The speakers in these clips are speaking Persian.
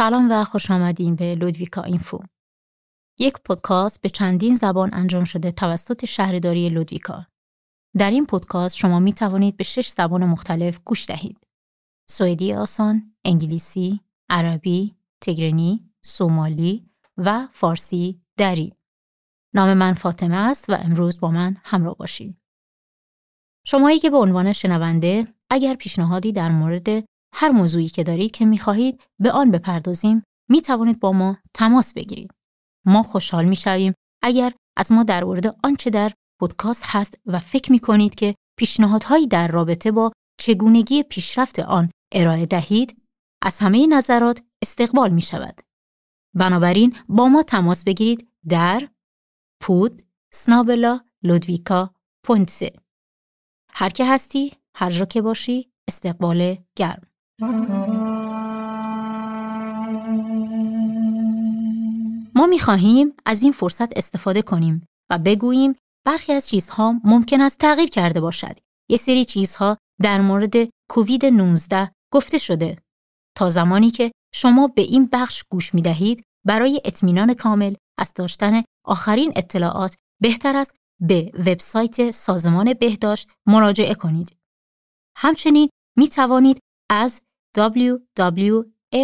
سلام و خوش آمدین به لودویکا اینفو. یک پادکست به چندین زبان انجام شده توسط شهرداری لودویکا. در این پادکست شما می توانید به شش زبان مختلف گوش دهید. سوئدی آسان، انگلیسی، عربی، تگرنی، سومالی و فارسی دری. نام من فاطمه است و امروز با من همراه باشید. شمایی که به عنوان شنونده اگر پیشنهادی در مورد هر موضوعی که دارید که می‌خواهید به آن بپردازیم می توانید با ما تماس بگیرید. ما خوشحال می شویم اگر از ما در مورد آنچه در پادکست هست و فکر می کنید که پیشنهادهایی در رابطه با چگونگی پیشرفت آن ارائه دهید از همه نظرات استقبال می شود. بنابراین با ما تماس بگیرید در پود سنابلا لودویکا پونتسه هر که هستی هر جا که باشی استقبال گرم ما می خواهیم از این فرصت استفاده کنیم و بگوییم برخی از چیزها ممکن است تغییر کرده باشد. یه سری چیزها در مورد کووید 19 گفته شده. تا زمانی که شما به این بخش گوش می دهید برای اطمینان کامل از داشتن آخرین اطلاعات بهتر است به وبسایت سازمان بهداشت مراجعه کنید. همچنین می توانید از www.fhom.c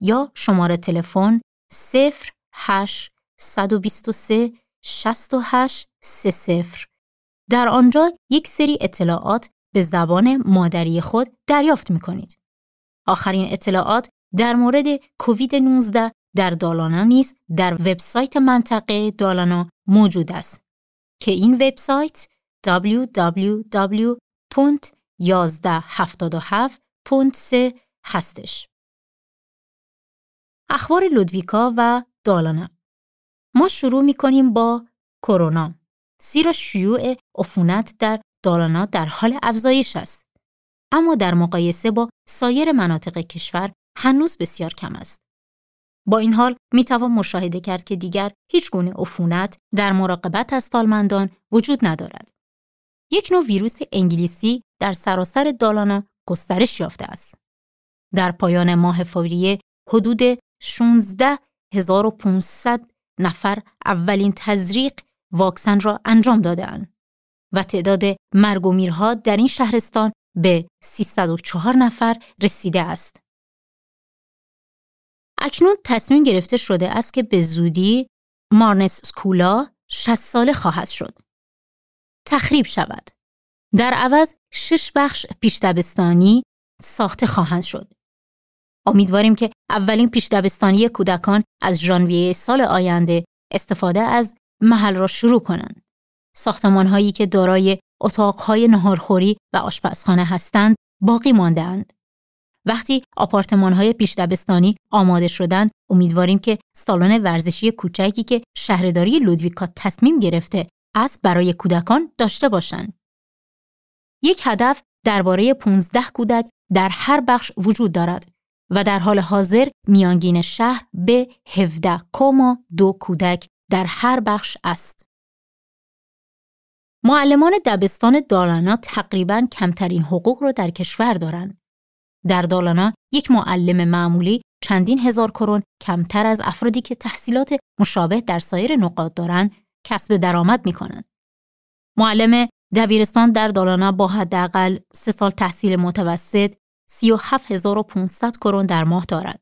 یا شماره تلفن 08 123 68 30 در آنجا یک سری اطلاعات به زبان مادری خود دریافت می کنید. آخرین اطلاعات در مورد کووید 19 در دالانا نیز در وبسایت منطقه دالانا موجود است که این وبسایت www.1177.3 هستش. اخبار لودویکا و دالانا. ما شروع می کنیم با کرونا. زیرا شیوع عفونت در دالانا در حال افزایش است. اما در مقایسه با سایر مناطق کشور هنوز بسیار کم است. با این حال می توان مشاهده کرد که دیگر هیچ گونه عفونت در مراقبت از سالمندان وجود ندارد. یک نوع ویروس انگلیسی در سراسر دالانا گسترش یافته است. در پایان ماه فوریه حدود 16500 نفر اولین تزریق واکسن را انجام دادهاند و تعداد مرگ و میرها در این شهرستان به 304 نفر رسیده است. اکنون تصمیم گرفته شده است که به زودی مارنس سکولا 60 ساله خواهد شد. تخریب شود. در عوض شش بخش پیشدبستانی ساخته خواهند شد. امیدواریم که اولین پیشدبستانی کودکان از ژانویه سال آینده استفاده از محل را شروع کنند. ساختمان هایی که دارای اتاقهای نهارخوری و آشپزخانه هستند باقی ماندهاند. وقتی آپارتمان های پیشدبستانی آماده شدن امیدواریم که سالن ورزشی کوچکی که شهرداری لودویکا تصمیم گرفته است برای کودکان داشته باشند. یک هدف درباره 15 کودک در هر بخش وجود دارد و در حال حاضر میانگین شهر به 17 دو کودک در هر بخش است. معلمان دبستان دالانا تقریبا کمترین حقوق را در کشور دارند. در دالانا یک معلم معمولی چندین هزار کرون کمتر از افرادی که تحصیلات مشابه در سایر نقاط دارند کسب درآمد می کنند. معلم دبیرستان در دالانا با حداقل سه سال تحصیل متوسط 37500 کرون در ماه دارد.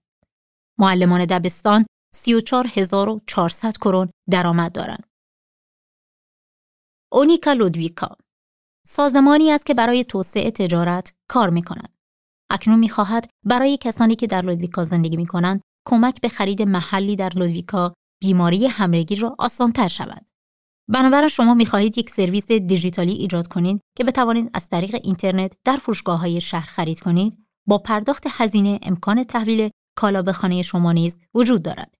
معلمان دبستان 34400 کرون درآمد دارند. اونیکا لودویکا سازمانی است که برای توسعه تجارت کار می کند. اکنون می خواهد برای کسانی که در لودویکا زندگی می کنند کمک به خرید محلی در لودویکا بیماری همرگی را آسانتر شود. بنابراین شما می‌خواهید یک سرویس دیجیتالی ایجاد کنید که بتوانید از طریق اینترنت در فروشگاه های شهر خرید کنید. با پرداخت هزینه امکان تحویل کالا به خانه شما نیز وجود دارد.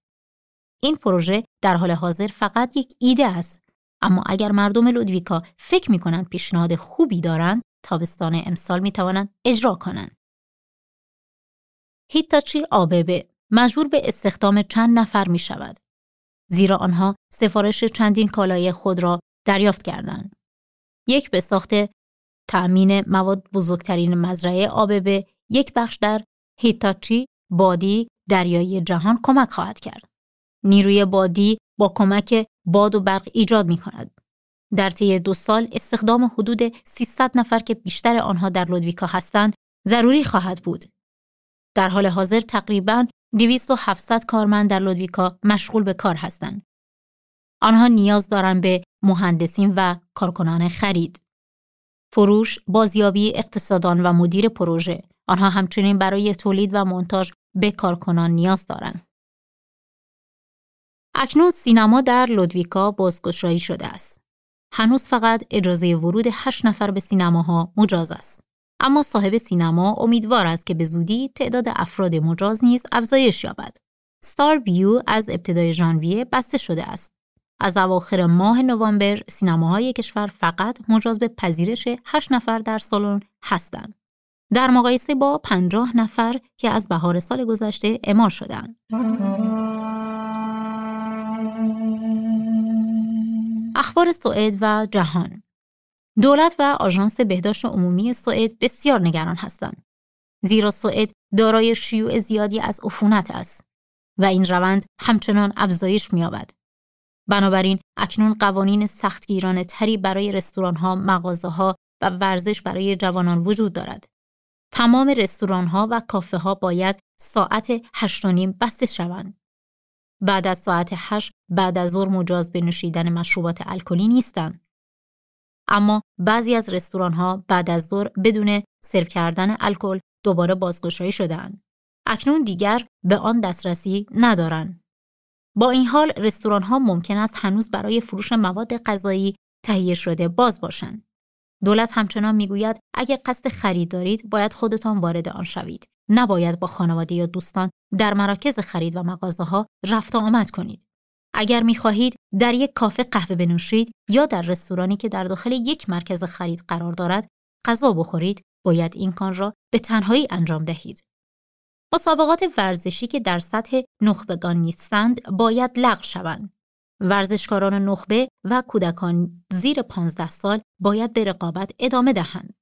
این پروژه در حال حاضر فقط یک ایده است. اما اگر مردم لودویکا فکر می کنند پیشنهاد خوبی دارند تابستان امسال می توانند اجرا کنند. هیتاچی آببه مجبور به استخدام چند نفر می شود زیرا آنها سفارش چندین کالای خود را دریافت کردند. یک به ساخت تأمین مواد بزرگترین مزرعه آببه، یک بخش در هیتاچی بادی دریایی جهان کمک خواهد کرد. نیروی بادی با کمک باد و برق ایجاد می کند. در طی دو سال استخدام حدود 300 نفر که بیشتر آنها در لودویکا هستند ضروری خواهد بود. در حال حاضر تقریباً 200 و 700 کارمند در لودویکا مشغول به کار هستند. آنها نیاز دارند به مهندسین و کارکنان خرید. فروش، بازیابی اقتصادان و مدیر پروژه. آنها همچنین برای تولید و مونتاژ به کارکنان نیاز دارند. اکنون سینما در لودویکا بازگشایی شده است. هنوز فقط اجازه ورود هشت نفر به سینماها مجاز است. اما صاحب سینما امیدوار است که به زودی تعداد افراد مجاز نیز افزایش یابد. ستار ویو از ابتدای ژانویه بسته شده است. از اواخر ماه نوامبر سینماهای کشور فقط مجاز به پذیرش 8 نفر در سالن هستند. در مقایسه با 50 نفر که از بهار سال گذشته اعمال شدند. اخبار سوئد و جهان دولت و آژانس بهداشت عمومی سوئد بسیار نگران هستند زیرا سوئد دارای شیوع زیادی از عفونت است و این روند همچنان افزایش می‌یابد بنابراین اکنون قوانین سختگیرانه تری برای رستوران ها، مغازه ها و ورزش برای جوانان وجود دارد. تمام رستوران ها و کافه ها باید ساعت هشت نیم بسته شوند. بعد از ساعت هشت بعد از ظهر مجاز به نوشیدن مشروبات الکلی نیستند. اما بعضی از رستوران ها بعد از ظهر بدون سرو کردن الکل دوباره بازگشایی شدهاند. اکنون دیگر به آن دسترسی ندارند. با این حال رستوران ها ممکن است هنوز برای فروش مواد غذایی تهیه شده باز باشند. دولت همچنان می‌گوید اگر قصد خرید دارید باید خودتان وارد آن شوید. نباید با خانواده یا دوستان در مراکز خرید و مغازه ها رفت آمد کنید. اگر می خواهید در یک کافه قهوه بنوشید یا در رستورانی که در داخل یک مرکز خرید قرار دارد غذا بخورید باید این کار را به تنهایی انجام دهید. مسابقات ورزشی که در سطح نخبگان نیستند باید لغو شوند. ورزشکاران نخبه و کودکان زیر 15 سال باید به رقابت ادامه دهند.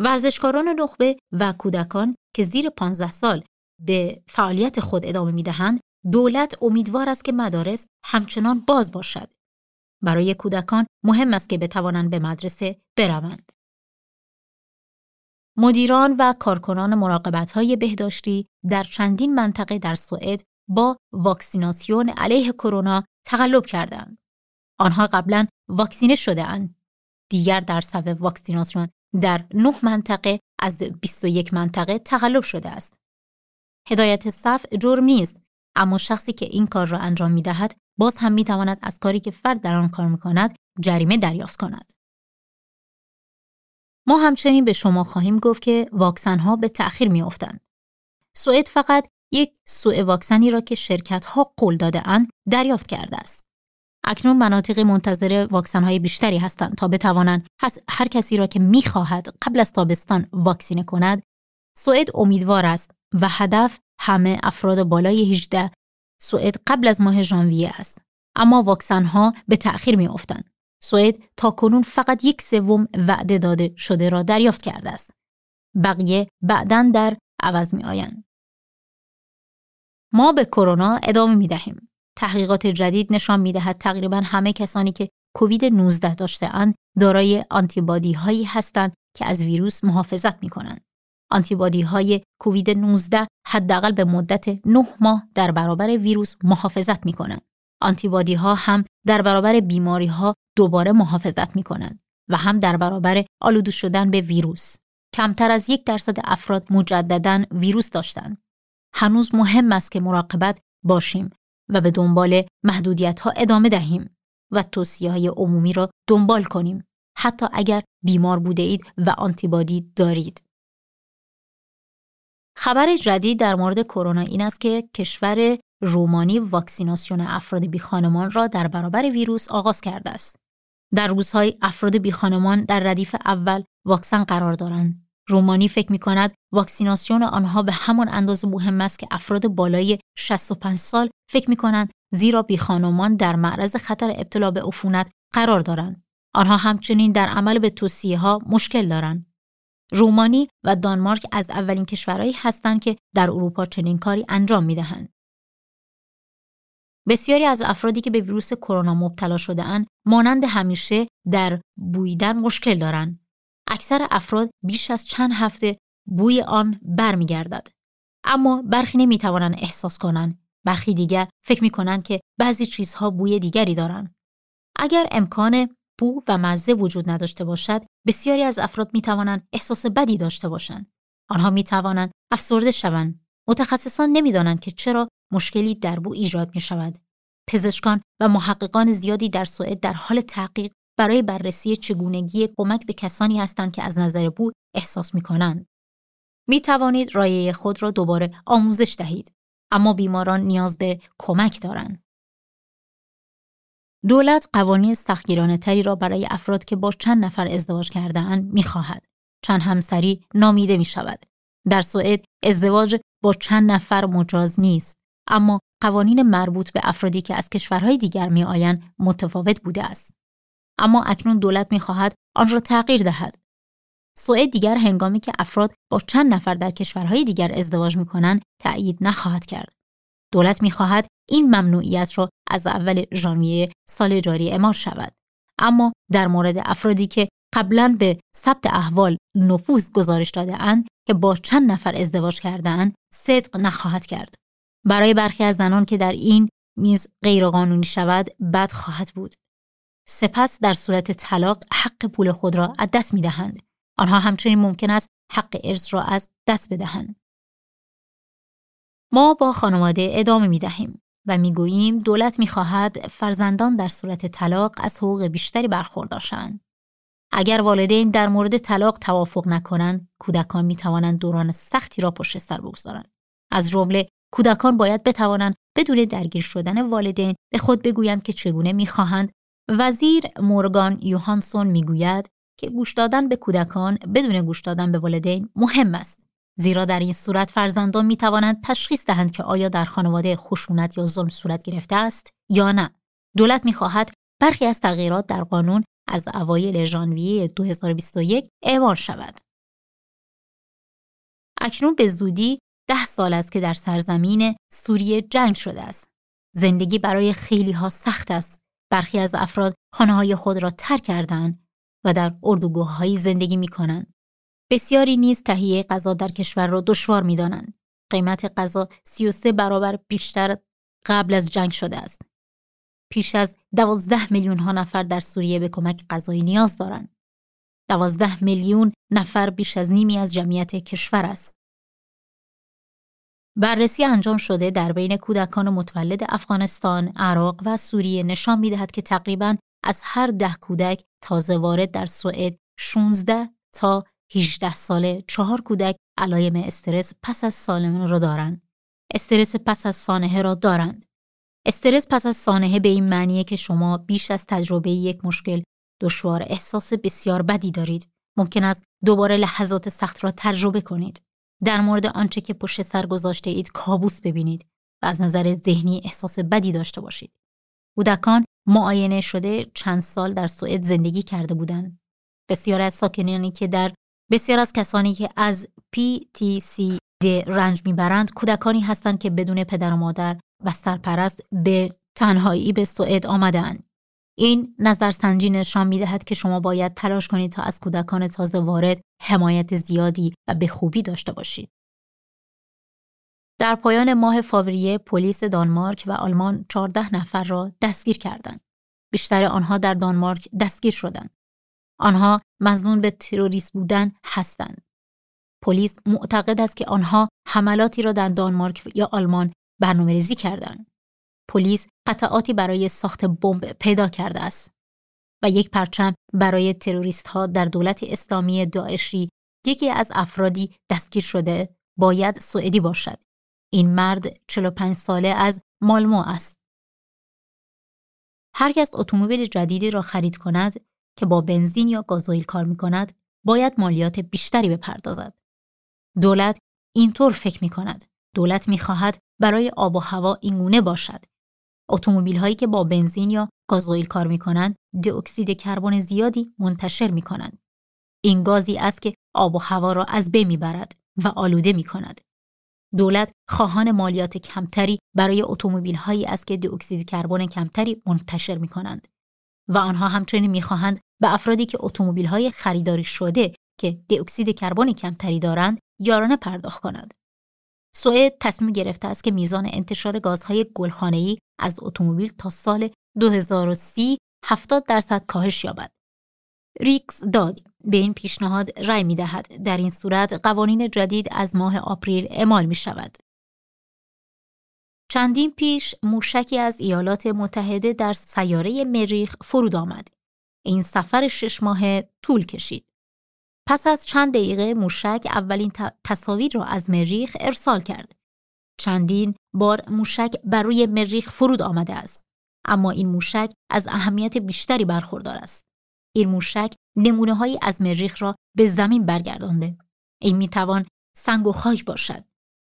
ورزشکاران نخبه و کودکان که زیر 15 سال به فعالیت خود ادامه می دهند، دولت امیدوار است که مدارس همچنان باز باشد. برای کودکان مهم است که بتوانند به مدرسه بروند. مدیران و کارکنان مراقبت بهداشتی در چندین منطقه در سوئد با واکسیناسیون علیه کرونا تقلب کردند. آنها قبلا واکسینه شده اند. دیگر در صف واکسیناسیون در نه منطقه از 21 منطقه تقلب شده است. هدایت صف جرم نیست اما شخصی که این کار را انجام می دهد باز هم می تواند از کاری که فرد در آن کار می کند جریمه دریافت کند. ما همچنین به شما خواهیم گفت که واکسن ها به تأخیر می افتند. سوئد فقط یک سوء واکسنی را که شرکت ها قول داده اند دریافت کرده است. اکنون مناطق منتظر واکسن های بیشتری هستند تا بتوانند هر کسی را که می‌خواهد قبل از تابستان واکسینه کند سوئد امیدوار است و هدف همه افراد بالای 18 سوئد قبل از ماه ژانویه است اما واکسن ها به تأخیر می افتند. سوئد تا کنون فقط یک سوم وعده داده شده را دریافت کرده است. بقیه بعدا در عوض می آیند. ما به کرونا ادامه می دهیم. تحقیقات جدید نشان می دهد تقریبا همه کسانی که کووید 19 داشته اند دارای آنتیبادی هایی هستند که از ویروس محافظت می کنند. آنتیبادی های کووید 19 حداقل به مدت 9 ماه در برابر ویروس محافظت می کنند. آنتیبادی ها هم در برابر بیماری ها دوباره محافظت می کنند و هم در برابر آلوده شدن به ویروس. کمتر از یک درصد افراد مجددا ویروس داشتند. هنوز مهم است که مراقبت باشیم و به دنبال محدودیت ها ادامه دهیم و توصیه های عمومی را دنبال کنیم حتی اگر بیمار بوده اید و آنتیبادی دارید. خبر جدید در مورد کرونا این است که کشور رومانی واکسیناسیون افراد بیخانمان را در برابر ویروس آغاز کرده است. در روزهای افراد بیخانمان در ردیف اول واکسن قرار دارند. رومانی فکر می کند واکسیناسیون آنها به همان اندازه مهم است که افراد بالای 65 سال فکر می کنند زیرا بیخانمان در معرض خطر ابتلا به عفونت قرار دارند. آنها همچنین در عمل به توصیه ها مشکل دارند. رومانی و دانمارک از اولین کشورهایی هستند که در اروپا چنین کاری انجام می‌دهند. بسیاری از افرادی که به ویروس کرونا مبتلا شده اند مانند همیشه در بویدن مشکل دارند. اکثر افراد بیش از چند هفته بوی آن برمیگردد. اما برخی نمی‌توانند احساس کنند. برخی دیگر فکر می‌کنند که بعضی چیزها بوی دیگری دارند. اگر امکان بو و مزه وجود نداشته باشد، بسیاری از افراد می توانند احساس بدی داشته باشند. آنها می توانند افسرده شوند. متخصصان نمی‌دانند که چرا مشکلی در بو ایجاد می شود. پزشکان و محققان زیادی در سوئد در حال تحقیق برای بررسی چگونگی کمک به کسانی هستند که از نظر بو احساس می کنند. می توانید رایه خود را دوباره آموزش دهید. اما بیماران نیاز به کمک دارند. دولت قوانین سختگیرانه تری را برای افراد که با چند نفر ازدواج کرده اند می خواهد. چند همسری نامیده می شود. در سوئد ازدواج با چند نفر مجاز نیست. اما قوانین مربوط به افرادی که از کشورهای دیگر می آیند متفاوت بوده است. اما اکنون دولت می خواهد آن را تغییر دهد. سوئد دیگر هنگامی که افراد با چند نفر در کشورهای دیگر ازدواج می کنند تأیید نخواهد کرد. دولت می خواهد این ممنوعیت را از اول ژانویه سال جاری اعمال شود. اما در مورد افرادی که قبلا به ثبت احوال نفوذ گزارش داده اند که با چند نفر ازدواج کرده اند صدق نخواهد کرد. برای برخی از زنان که در این میز غیرقانونی شود بد خواهد بود. سپس در صورت طلاق حق پول خود را از دست می دهند. آنها همچنین ممکن است حق ارث را از دست بدهند. ما با خانواده ادامه می دهیم و می گوییم دولت می خواهد فرزندان در صورت طلاق از حقوق بیشتری برخوردار شوند. اگر والدین در مورد طلاق توافق نکنند، کودکان می توانند دوران سختی را پشت سر بگذارند. از جمله کودکان باید بتوانند بدون درگیر شدن والدین به خود بگویند که چگونه می‌خواهند وزیر مورگان یوهانسون می‌گوید که گوش دادن به کودکان بدون گوش دادن به والدین مهم است زیرا در این صورت فرزندان می توانند تشخیص دهند که آیا در خانواده خشونت یا ظلم صورت گرفته است یا نه دولت می خواهد برخی از تغییرات در قانون از اوایل ژانویه 2021 اعمال شود اکنون به زودی ده سال است که در سرزمین سوریه جنگ شده است. زندگی برای خیلی ها سخت است. برخی از افراد خانه های خود را ترک کردند و در اردوگاه زندگی می کنند. بسیاری نیز تهیه غذا در کشور را دشوار می دانند. قیمت غذا 33 برابر بیشتر قبل از جنگ شده است. پیش از 12 میلیون ها نفر در سوریه به کمک غذایی نیاز دارند. 12 میلیون نفر بیش از نیمی از جمعیت کشور است. بررسی انجام شده در بین کودکان متولد افغانستان، عراق و سوریه نشان می‌دهد که تقریبا از هر ده کودک تازه وارد در سوئد 16 تا 18 ساله چهار کودک علایم استرس پس از سالمن را دارند. استرس پس از سانحه را دارند. استرس پس از سانحه به این معنیه که شما بیش از تجربه یک مشکل دشوار احساس بسیار بدی دارید. ممکن است دوباره لحظات سخت را تجربه کنید. در مورد آنچه که پشت سر گذاشته اید کابوس ببینید و از نظر ذهنی احساس بدی داشته باشید. کودکان معاینه شده چند سال در سوئد زندگی کرده بودند. بسیار از ساکنانی که در بسیار از کسانی که از PTCD رنج می‌برند کودکانی هستند که بدون پدر و مادر و سرپرست به تنهایی به سوئد آمدند. این نظرسنجی نشان می دهد که شما باید تلاش کنید تا از کودکان تازه وارد حمایت زیادی و به خوبی داشته باشید. در پایان ماه فاوریه پلیس دانمارک و آلمان 14 نفر را دستگیر کردند. بیشتر آنها در دانمارک دستگیر شدند. آنها مزنون به تروریست بودن هستند. پلیس معتقد است که آنها حملاتی را در دانمارک یا آلمان برنامه‌ریزی کردند. پلیس قطعاتی برای ساخت بمب پیدا کرده است و یک پرچم برای تروریست ها در دولت اسلامی داعشی یکی از افرادی دستگیر شده باید سوئدی باشد. این مرد 45 ساله از مالمو است. هر کس اتومبیل جدیدی را خرید کند که با بنزین یا گازوئیل کار می کند باید مالیات بیشتری بپردازد. دولت اینطور فکر می کند. دولت می خواهد برای آب و هوا اینگونه باشد. اتومبیل هایی که با بنزین یا گازوئیل کار می کنند دی اکسید کربن زیادی منتشر می کنند. این گازی است که آب و هوا را از بین می‌برد و آلوده می کند. دولت خواهان مالیات کمتری برای اتومبیل هایی است که دیوکسید کربن کمتری منتشر می کنند و آنها همچنین می‌خواهند به افرادی که اتومبیل های خریداری شده که دیوکسید کربن کمتری دارند یارانه پرداخت کنند. سوئد تصمیم گرفته است که میزان انتشار گازهای گلخانه‌ای از اتومبیل تا سال 2030 70 درصد کاهش یابد. ریکس داد به این پیشنهاد رأی می دهد. در این صورت قوانین جدید از ماه آپریل اعمال می شود. چندین پیش موشکی از ایالات متحده در سیاره مریخ فرود آمد. این سفر شش ماه طول کشید. پس از چند دقیقه موشک اولین تصاویر را از مریخ ارسال کرد. چندین بار موشک بر روی مریخ فرود آمده است. اما این موشک از اهمیت بیشتری برخوردار است. این موشک نمونه هایی از مریخ را به زمین برگردانده. این می‌توان سنگ و خاک باشد.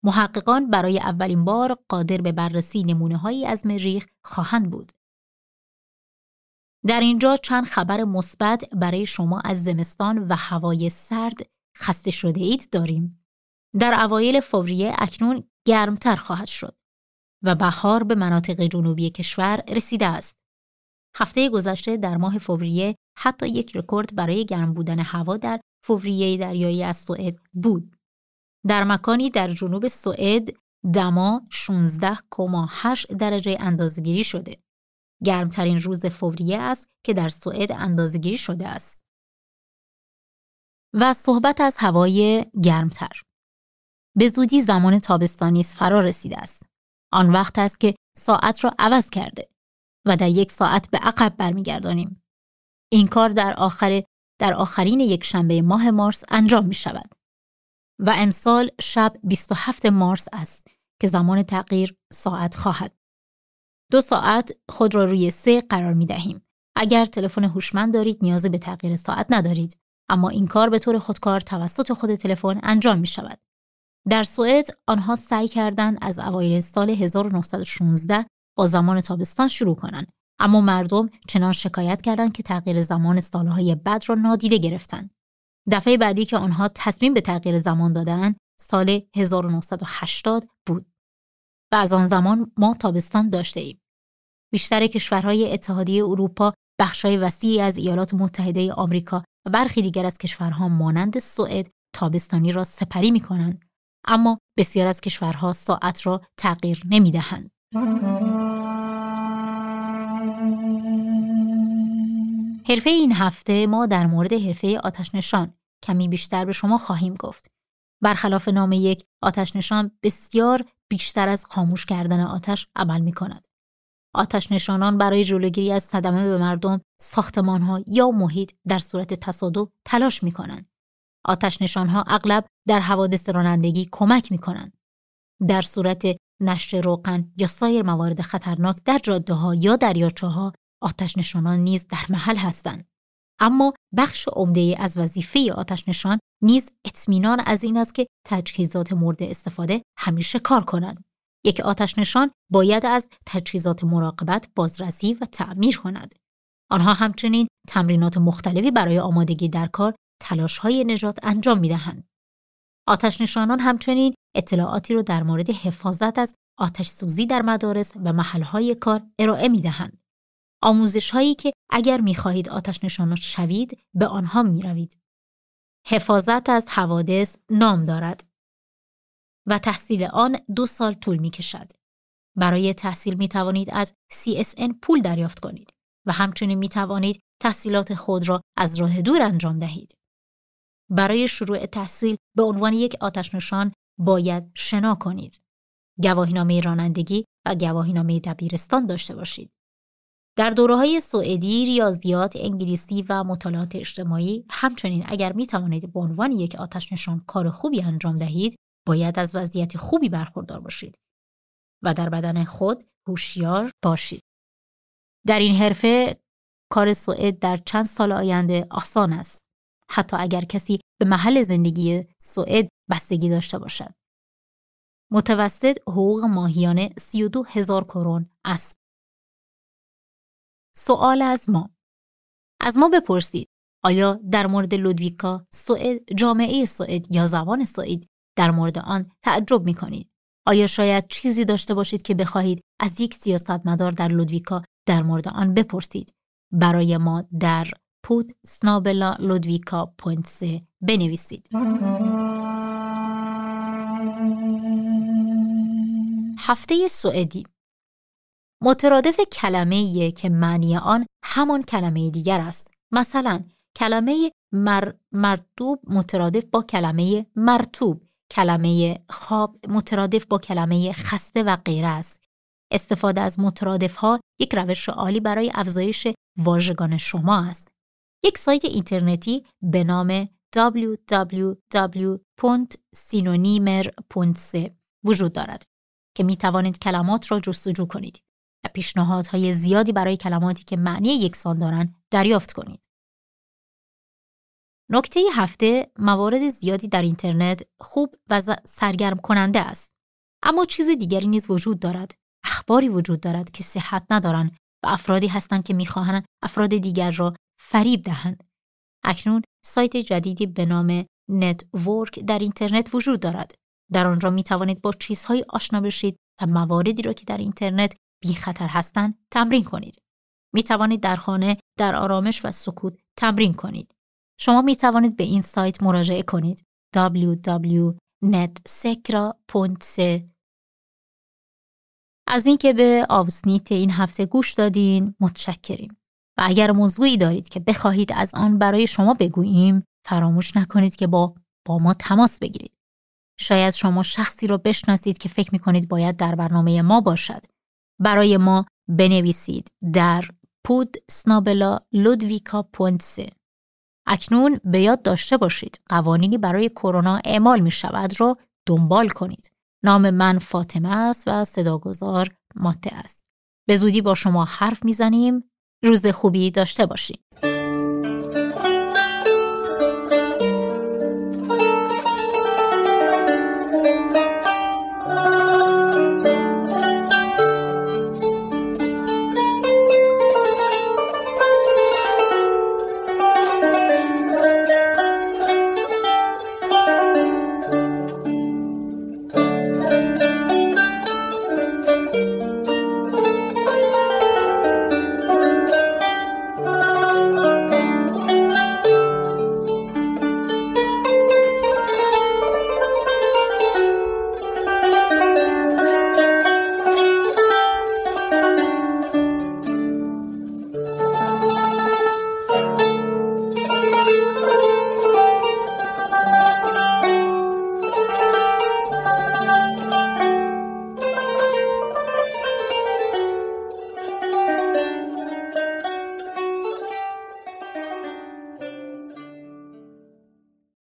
محققان برای اولین بار قادر به بررسی نمونه هایی از مریخ خواهند بود. در اینجا چند خبر مثبت برای شما از زمستان و هوای سرد خسته شده اید داریم. در اوایل فوریه اکنون گرمتر خواهد شد و بهار به مناطق جنوبی کشور رسیده است. هفته گذشته در ماه فوریه حتی یک رکورد برای گرم بودن هوا در فوریه دریایی از سوئد بود. در مکانی در جنوب سوئد دما 16.8 درجه اندازگیری شده. گرمترین روز فوریه است که در سوئد اندازگیری شده است. و صحبت از هوای گرمتر. به زودی زمان تابستانی فرا رسیده است. آن وقت است که ساعت را عوض کرده و در یک ساعت به عقب برمیگردانیم. این کار در آخر در آخرین یک شنبه ماه مارس انجام می شود. و امسال شب 27 مارس است که زمان تغییر ساعت خواهد. دو ساعت خود را روی سه قرار می دهیم. اگر تلفن هوشمند دارید نیازی به تغییر ساعت ندارید اما این کار به طور خودکار توسط خود تلفن انجام می شود. در سوئد آنها سعی کردند از اوایل سال 1916 با زمان تابستان شروع کنند اما مردم چنان شکایت کردند که تغییر زمان سالهای بعد را نادیده گرفتند. دفعه بعدی که آنها تصمیم به تغییر زمان دادند سال 1980 بود. و از آن زمان ما تابستان داشته ایم. بیشتر کشورهای اتحادیه اروپا بخشای وسیعی از ایالات متحده آمریکا و برخی دیگر از کشورها مانند سوئد تابستانی را سپری می کنند. اما بسیار از کشورها ساعت را تغییر نمی دهند. حرفه این هفته ما در مورد حرفه آتش نشان کمی بیشتر به شما خواهیم گفت. برخلاف نام یک آتش نشان بسیار بیشتر از خاموش کردن آتش عمل می کند. آتش نشانان برای جلوگیری از صدمه به مردم، ساختمانها یا محیط در صورت تصادف تلاش می کنند. آتش نشانها اغلب در حوادث رانندگی کمک می کنند. در صورت نشر روغن یا سایر موارد خطرناک در جاده ها یا دریاچه ها آتش نشانان نیز در محل هستند. اما بخش عمده از وظیفه آتش نشان نیز اطمینان از این است که تجهیزات مورد استفاده همیشه کار کنند. یک آتش نشان باید از تجهیزات مراقبت بازرسی و تعمیر کند. آنها همچنین تمرینات مختلفی برای آمادگی در کار تلاش های نجات انجام می دهند. آتش نشانان همچنین اطلاعاتی را در مورد حفاظت از آتش سوزی در مدارس و محلهای کار ارائه می دهند. آموزش هایی که اگر می خواهید آتش نشانات شوید به آنها می روید. حفاظت از حوادث نام دارد و تحصیل آن دو سال طول می کشد. برای تحصیل می توانید از CSN پول دریافت کنید و همچنین می توانید تحصیلات خود را از راه دور انجام دهید. برای شروع تحصیل به عنوان یک آتش نشان باید شنا کنید. گواهینامه رانندگی و گواهینامه دبیرستان داشته باشید. در دوره های سوئدی، ریاضیات، انگلیسی و مطالعات اجتماعی همچنین اگر می توانید به عنوان یک آتش نشان کار خوبی انجام دهید، باید از وضعیت خوبی برخوردار باشید و در بدن خود هوشیار باشید. در این حرفه کار سوئد در چند سال آینده آسان است. حتی اگر کسی به محل زندگی سوئد بستگی داشته باشد. متوسط حقوق ماهیانه 32 هزار کرون است. سوال از ما از ما بپرسید آیا در مورد لودویکا سوئد جامعه سوئد یا زبان سوئد در مورد آن تعجب می کنید؟ آیا شاید چیزی داشته باشید که بخواهید از یک سیاستمدار در لودویکا در مورد آن بپرسید؟ برای ما در podd snabel-a Ludvika punkt se بنویسید. هفته سوئدی مترادف کلمه که معنی آن همان کلمه دیگر است. مثلا کلمه مر، مرتوب مترادف با کلمه مرتوب کلمه خواب مترادف با کلمه خسته و غیره است. استفاده از مترادف ها یک روش عالی برای افزایش واژگان شما است. یک سایت اینترنتی به نام www.synonymer.se وجود دارد که می توانید کلمات را جستجو کنید پیشنهادهای زیادی برای کلماتی که معنی یکسان دارند دریافت کنید. نکته هفته موارد زیادی در اینترنت خوب و سرگرم کننده است. اما چیز دیگری نیز وجود دارد. اخباری وجود دارد که صحت ندارند و افرادی هستند که می‌خواهند افراد دیگر را فریب دهند. اکنون سایت جدیدی به نام نتورک در اینترنت وجود دارد. در آنجا می توانید با چیزهایی آشنا بشید و مواردی را که در اینترنت بی خطر هستند تمرین کنید. می توانید در خانه در آرامش و سکوت تمرین کنید. شما می توانید به این سایت مراجعه کنید. www.netsecra.se از اینکه به آبسنیت این هفته گوش دادین متشکریم. و اگر موضوعی دارید که بخواهید از آن برای شما بگوییم فراموش نکنید که با با ما تماس بگیرید. شاید شما شخصی را بشناسید که فکر می کنید باید در برنامه ما باشد. برای ما بنویسید در پود سنابلا لودویکا پونتسه اکنون به یاد داشته باشید قوانینی برای کرونا اعمال می شود را دنبال کنید. نام من فاطمه است و صداگذار ماته است. به زودی با شما حرف می‌زنیم. روز خوبی داشته باشید.